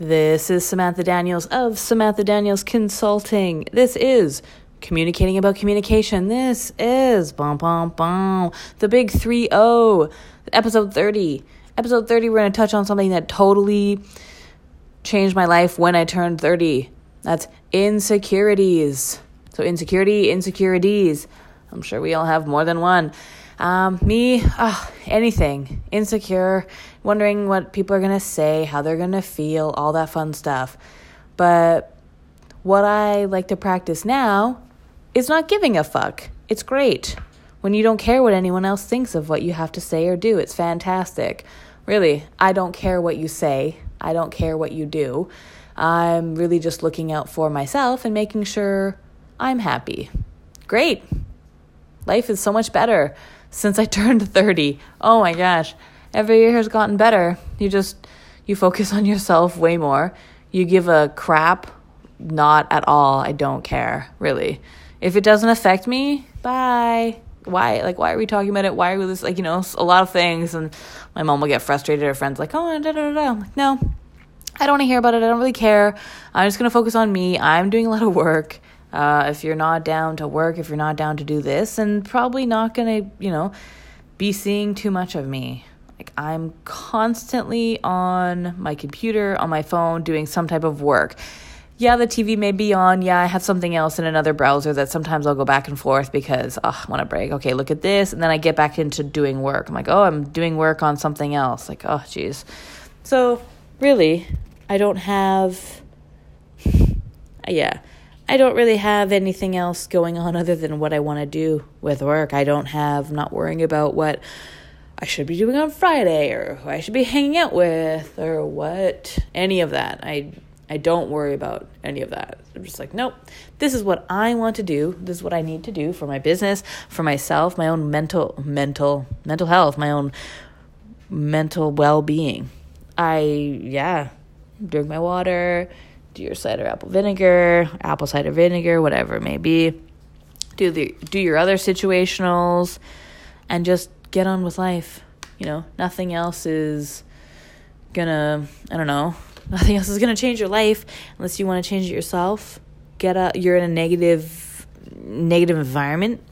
This is Samantha Daniels of Samantha Daniels Consulting. This is communicating about communication. This is bum bum bum the big 3-0, episode 30. Episode 30 we're going to touch on something that totally changed my life when I turned 30. That's insecurities. So insecurity, insecurities. I'm sure we all have more than one. Um, me, oh, anything. Insecure, wondering what people are going to say, how they're going to feel, all that fun stuff. But what I like to practice now is not giving a fuck. It's great. When you don't care what anyone else thinks of what you have to say or do, it's fantastic. Really, I don't care what you say, I don't care what you do. I'm really just looking out for myself and making sure I'm happy. Great. Life is so much better since I turned 30. Oh my gosh. Every year has gotten better. You just you focus on yourself way more. You give a crap not at all. I don't care, really. If it doesn't affect me, bye. Why? Like, why are we talking about it? Why are we this? Like, you know, a lot of things. And my mom will get frustrated. Her friends like, oh, da da da. I'm like, no, I don't want to hear about it. I don't really care. I'm just gonna focus on me. I'm doing a lot of work. Uh, if you're not down to work, if you're not down to do this, and probably not gonna, you know, be seeing too much of me. Like I'm constantly on my computer, on my phone, doing some type of work. Yeah, the TV may be on. Yeah, I have something else in another browser that sometimes I'll go back and forth because oh, I want to break. Okay, look at this, and then I get back into doing work. I'm like, oh, I'm doing work on something else. Like, oh, geez. So really, I don't have. Yeah, I don't really have anything else going on other than what I want to do with work. I don't have, I'm not worrying about what I should be doing on Friday or who I should be hanging out with or what, any of that. I, I don't worry about any of that. I'm just like, nope, this is what I want to do. This is what I need to do for my business, for myself, my own mental, mental, mental health, my own mental well being. I, yeah, drink my water do your cider apple vinegar, apple cider vinegar, whatever it may be. Do the do your other situationals and just get on with life. You know, nothing else is gonna I don't know, nothing else is gonna change your life unless you want to change it yourself. Get out you're in a negative negative environment.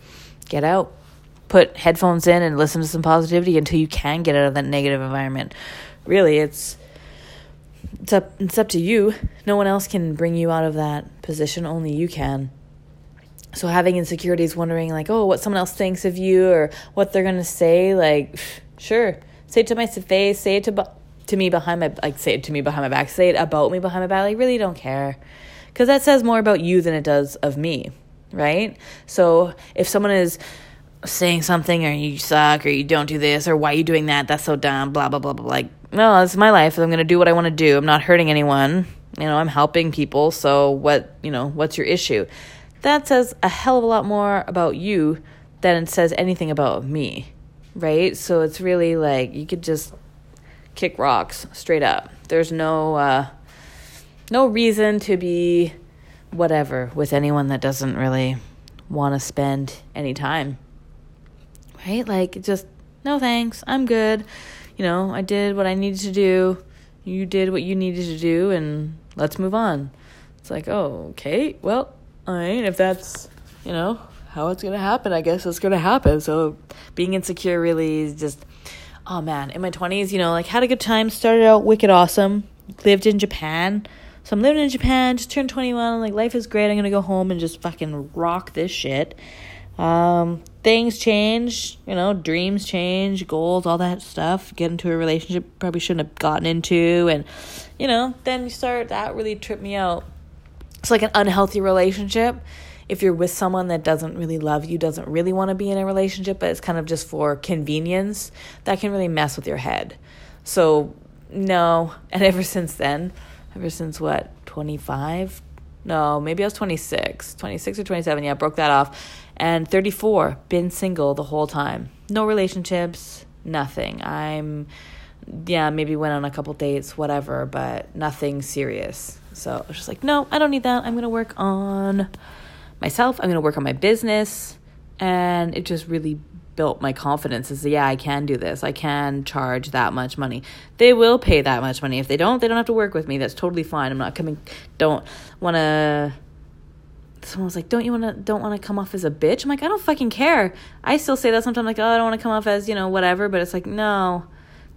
Get out. Put headphones in and listen to some positivity until you can get out of that negative environment. Really, it's it's up it's up to you. No one else can bring you out of that position, only you can. So having insecurities wondering like, "Oh, what someone else thinks of you or what they're going to say," like sure, say it to my face, say it to to me behind my like say it to me behind my back, say it about me behind my back. I really don't care. Cuz that says more about you than it does of me, right? So if someone is saying something or you suck or you don't do this or why are you doing that that's so dumb blah blah blah blah like no it's my life. I'm going to do what i want to do. I'm not hurting anyone. You know i'm helping people. So what you know what's your issue? That says a hell of a lot more about you than it says anything about me right? So it's really like you could just kick rocks straight up. There's no uh no reason to be whatever with anyone that doesn't really want to spend any time right? Like, just, no thanks, I'm good. You know, I did what I needed to do. You did what you needed to do, and let's move on. It's like, oh, okay, well, all right, if that's, you know, how it's gonna happen, I guess it's gonna happen. So being insecure really is just, oh man, in my 20s, you know, like had a good time, started out wicked awesome, lived in Japan. So I'm living in Japan, just turned 21, like life is great. I'm gonna go home and just fucking rock this shit. Um, things change, you know, dreams change, goals, all that stuff. Get into a relationship probably shouldn't have gotten into, and you know, then you start that really tripped me out. It's like an unhealthy relationship. If you're with someone that doesn't really love you, doesn't really want to be in a relationship, but it's kind of just for convenience, that can really mess with your head. So, no. And ever since then, ever since what, 25? No, maybe I was 26, 26 or 27. Yeah, broke that off and 34, been single the whole time. No relationships, nothing. I'm, yeah, maybe went on a couple dates, whatever, but nothing serious. So I was just like, no, I don't need that. I'm going to work on myself. I'm going to work on my business. And it just really built my confidence is yeah, I can do this. I can charge that much money. They will pay that much money. If they don't, they don't have to work with me. That's totally fine. I'm not coming don't want to someone was like, "Don't you want to don't want to come off as a bitch?" I'm like, "I don't fucking care." I still say that sometimes like, "Oh, I don't want to come off as, you know, whatever," but it's like, "No.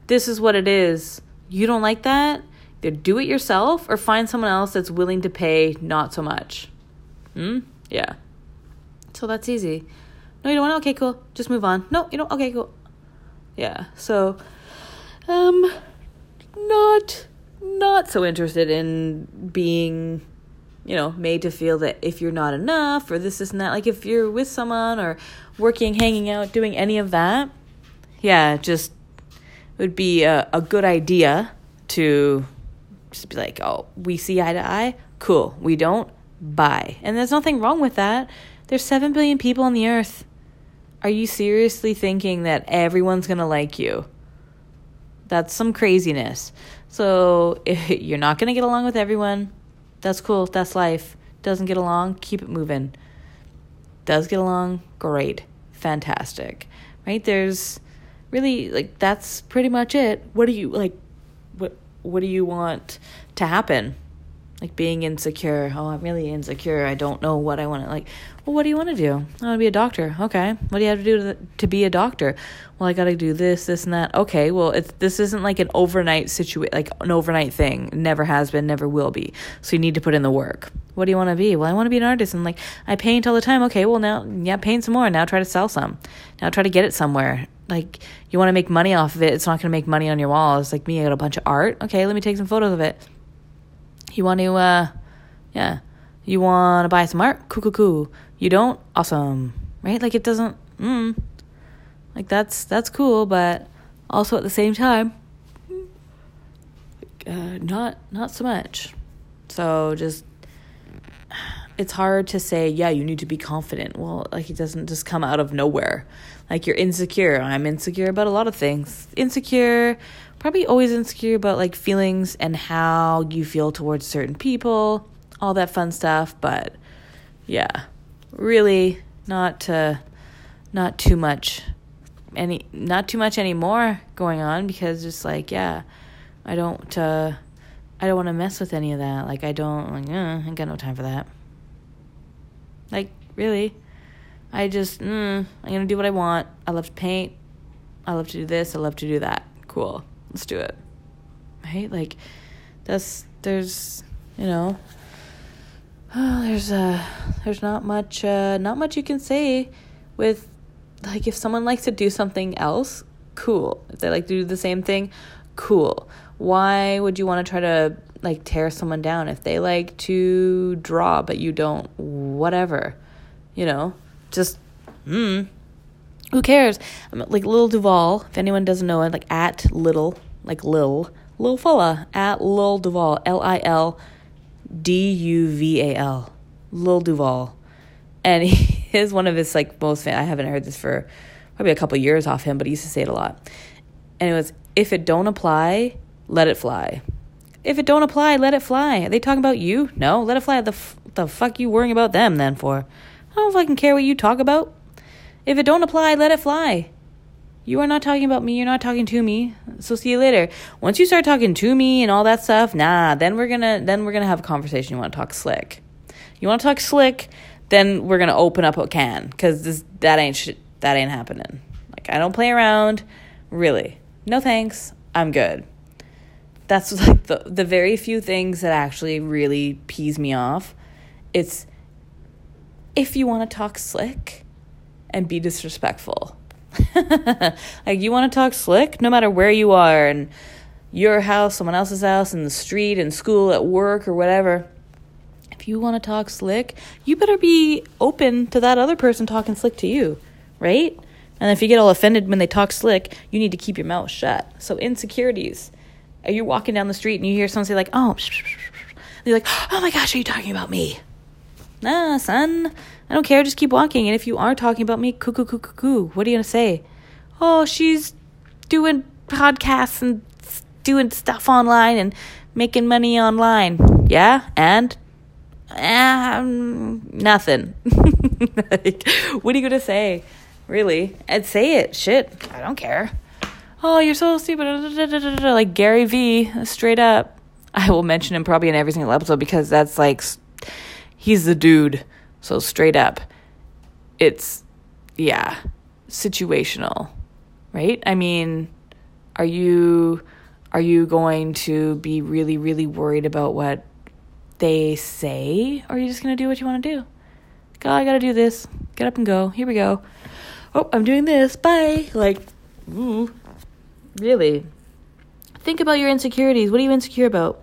This is what it is. You don't like that? Either do it yourself or find someone else that's willing to pay not so much." Hmm? Yeah. So that's easy. No, you don't want to? Okay, cool. Just move on. No, you don't? Okay, cool. Yeah. So, um, not, not so interested in being, you know, made to feel that if you're not enough or this, and that. Like if you're with someone or working, hanging out, doing any of that, yeah, just would be a, a good idea to just be like, oh, we see eye to eye. Cool. We don't. Bye. And there's nothing wrong with that. There's 7 billion people on the earth. Are you seriously thinking that everyone's going to like you? That's some craziness. So, you're not going to get along with everyone, that's cool. That's life. Doesn't get along, keep it moving. Does get along, great. Fantastic. Right? There's really like that's pretty much it. What do you like what what do you want to happen? Like being insecure. Oh, I'm really insecure. I don't know what I want to like. Well, what do you want to do? I want to be a doctor. Okay. What do you have to do to, to be a doctor? Well, I got to do this, this, and that. Okay. Well, it's this isn't like an overnight situation, like an overnight thing. Never has been, never will be. So you need to put in the work. What do you want to be? Well, I want to be an artist, and like I paint all the time. Okay. Well, now yeah, paint some more. Now try to sell some. Now try to get it somewhere. Like you want to make money off of it. It's not going to make money on your wall. It's like me. I got a bunch of art. Okay. Let me take some photos of it you want to, uh, yeah, you want to buy some art? Cool, cool, cool. You don't? Awesome. Right? Like it doesn't, mm, like that's, that's cool, but also at the same time, uh, not, not so much. So just, it's hard to say, yeah, you need to be confident. Well, like it doesn't just come out of nowhere. Like you're insecure. I'm insecure about a lot of things. Insecure probably always insecure about like feelings and how you feel towards certain people, all that fun stuff, but yeah, really not uh, not too much any not too much anymore going on because just like yeah, I don't uh I don't want to mess with any of that. Like I don't like uh, I got no time for that. Like really, I just mm, I'm gonna do what I want. I love to paint. I love to do this. I love to do that. Cool let's do it right like that's there's you know oh, there's uh there's not much uh not much you can say with like if someone likes to do something else cool if they like to do the same thing cool why would you want to try to like tear someone down if they like to draw but you don't whatever you know just mm who cares? I'm like Lil Duval. If anyone doesn't know it, like at Little, like Lil, Lil fella at Lil Duval, L I L D U V A L, Lil Duval, and he is one of his like most. Fan- I haven't heard this for probably a couple years off him, but he used to say it a lot. And it was, if it don't apply, let it fly. If it don't apply, let it fly. Are they talking about you? No, let it fly. The f- the fuck you worrying about them then for? I don't fucking care what you talk about. If it don't apply, let it fly. You are not talking about me. You're not talking to me. So see you later. Once you start talking to me and all that stuff, nah, then we're gonna then we're gonna have a conversation. You want to talk slick. You want to talk slick, then we're gonna open up a can because that ain't. That ain't happening. Like I don't play around. Really, no thanks. I'm good. That's like the the very few things that actually really pees me off. It's if you want to talk slick and be disrespectful. like you want to talk slick no matter where you are and your house, someone else's house, in the street, in school, at work, or whatever. If you want to talk slick, you better be open to that other person talking slick to you, right? And if you get all offended when they talk slick, you need to keep your mouth shut. So insecurities. Are you walking down the street and you hear someone say like, "Oh," you're like, "Oh my gosh, are you talking about me?" Nah, son. I don't care. Just keep walking. And if you are talking about me, coo coo coo coo coo. What are you gonna say? Oh, she's doing podcasts and doing stuff online and making money online. Yeah, and um, nothing. like, what are you gonna say? really. And say it. Shit. I don't care. Oh, you're so stupid. Like Gary Vee, straight up. I will mention him probably in every single episode because that's like, he's the dude. So straight up. It's, yeah, situational, right? I mean, are you are you going to be really really worried about what they say or are you just going to do what you want to do? God, I got to do this. Get up and go. Here we go. Oh, I'm doing this. Bye. Like, ooh, really. Think about your insecurities. What are you insecure about?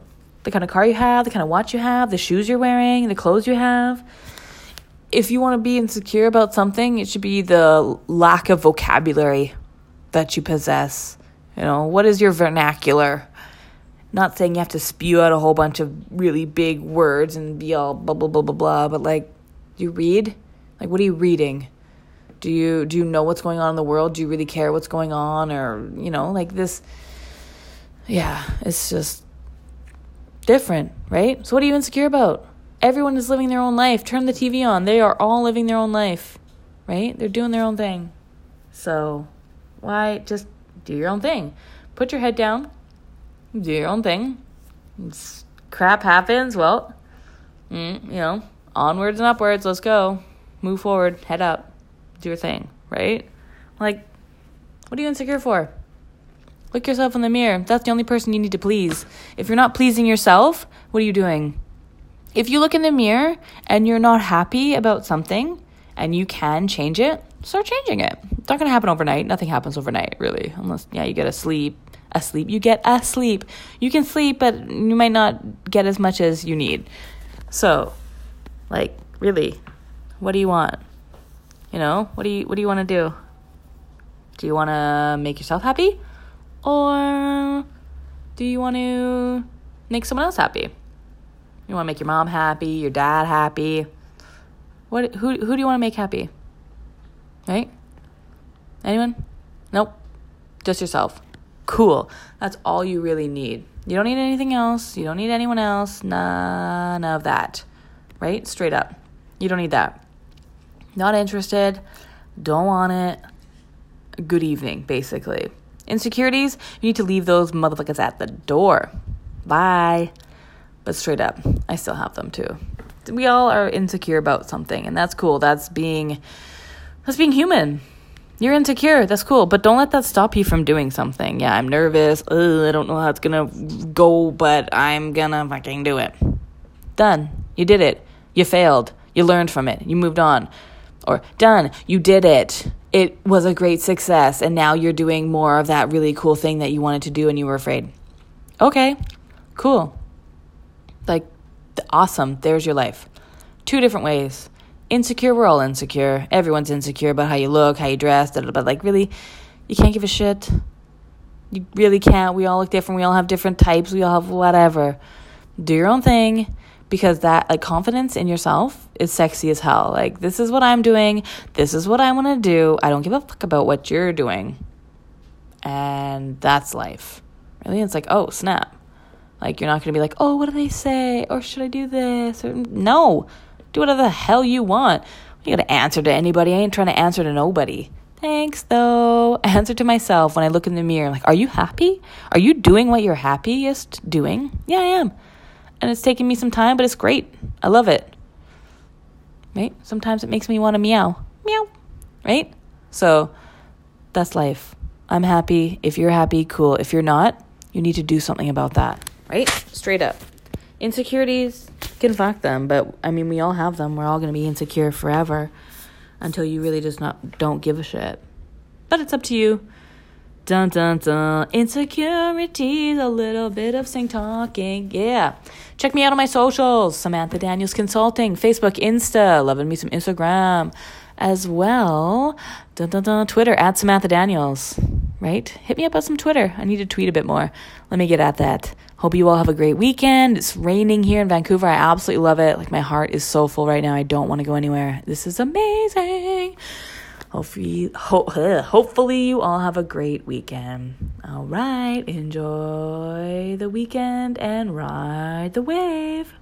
The kind of car you have, the kind of watch you have, the shoes you're wearing, the clothes you have. If you want to be insecure about something, it should be the lack of vocabulary that you possess you know, what is your vernacular? Not saying you have to spew out a whole bunch of really big words and be all blah blah blah blah blah, but like you read? Like what are you reading? Do you do you know what's going on in the world? Do you really care what's going on or, you know, like this yeah, it's just different, right? So what are you insecure about? Everyone is living their own life. Turn the TV on. They are all living their own life, right? They're doing their own thing. So, why just do your own thing. Put your head down, do your own thing. It's, crap happens, well, mm, you know, onwards and upwards, let's go. Move forward, head up, do your thing, right? Like, what are you insecure for? Look yourself in the mirror. That's the only person you need to please. If you're not pleasing yourself, what are you doing? If you look in the mirror and you're not happy about something and you can change it, start changing it. It's not going to happen overnight. Nothing happens overnight, really, unless, yeah, you get a sleep. A sleep. You get a sleep. You can sleep, but you might not get as much as you need. So, like, really, what do you want? You know, what do you what do you want to do? Do you want to make yourself happy, or do you want to make someone else happy? You want to make your mom happy, your dad happy. What who who do you want to make happy? Right? Anyone? Nope. Just yourself. Cool. That's all you really need. You don't need anything else. You don't need anyone else. None of that. Right? Straight up. You don't need that. Not interested. Don't want it. Good evening, basically. Insecurities, you need to leave those motherfuckers at the door. Bye. But straight up, I still have them too. We all are insecure about something, and that's cool. That's being that's being human. You're insecure. That's cool. But don't let that stop you from doing something. Yeah, I'm nervous. Ugh, I don't know how it's to go, but I'm to fucking do it. Done. You did it. You failed. You learned from it. You moved on. Or done. You did it. It was a great success. And now you're doing more of that really cool thing that you wanted to do and you were afraid. Okay. Cool. Like, awesome. There's your life. Two different ways insecure, we're all insecure. Everyone's insecure about how you look, how you dress, but like really, you can't give a shit. You really can't. We all look different. We all have different types. We all have whatever. Do your own thing because that like confidence in yourself is sexy as hell. Like this is what I'm doing. This is what I want to do. I don't give a fuck about what you're doing. And that's life. Really, it's like, oh, snap. Like you're not going to be like, "Oh, what do they say?" or "Should I do this?" or no do whatever the hell you want. You gotta answer to anybody. I ain't trying to answer to nobody. Thanks, though. Answer to myself when I look in the mirror. Like, are you happy? Are you doing what you're happiest doing? Yeah, I am. And it's taking me some time, but it's great. I love it. Right? Sometimes it makes me want to meow. Meow. Right? So that's life. I'm happy. If you're happy, cool. If you're not, you need to do something about that. Right? Straight up. Insecurities, can fuck them, but I mean, we all have them. We're all going to be insecure forever until you really just not don't give a shit. But it's up to you. Dun dun dun. Insecurities, a little bit of sing talking. Yeah. Check me out on my socials Samantha Daniels Consulting, Facebook, Insta, loving me some Instagram as well. Dun dun dun. Twitter at Samantha Daniels. Right? Hit me up on some Twitter. I need to tweet a bit more. Let me get at that. Hope you all have a great weekend. It's raining here in Vancouver. I absolutely love it. Like my heart is so full right now. I don't want to go anywhere. This is amazing. Hopefully, ho- hopefully you all have a great weekend. All right, enjoy the weekend and ride the wave.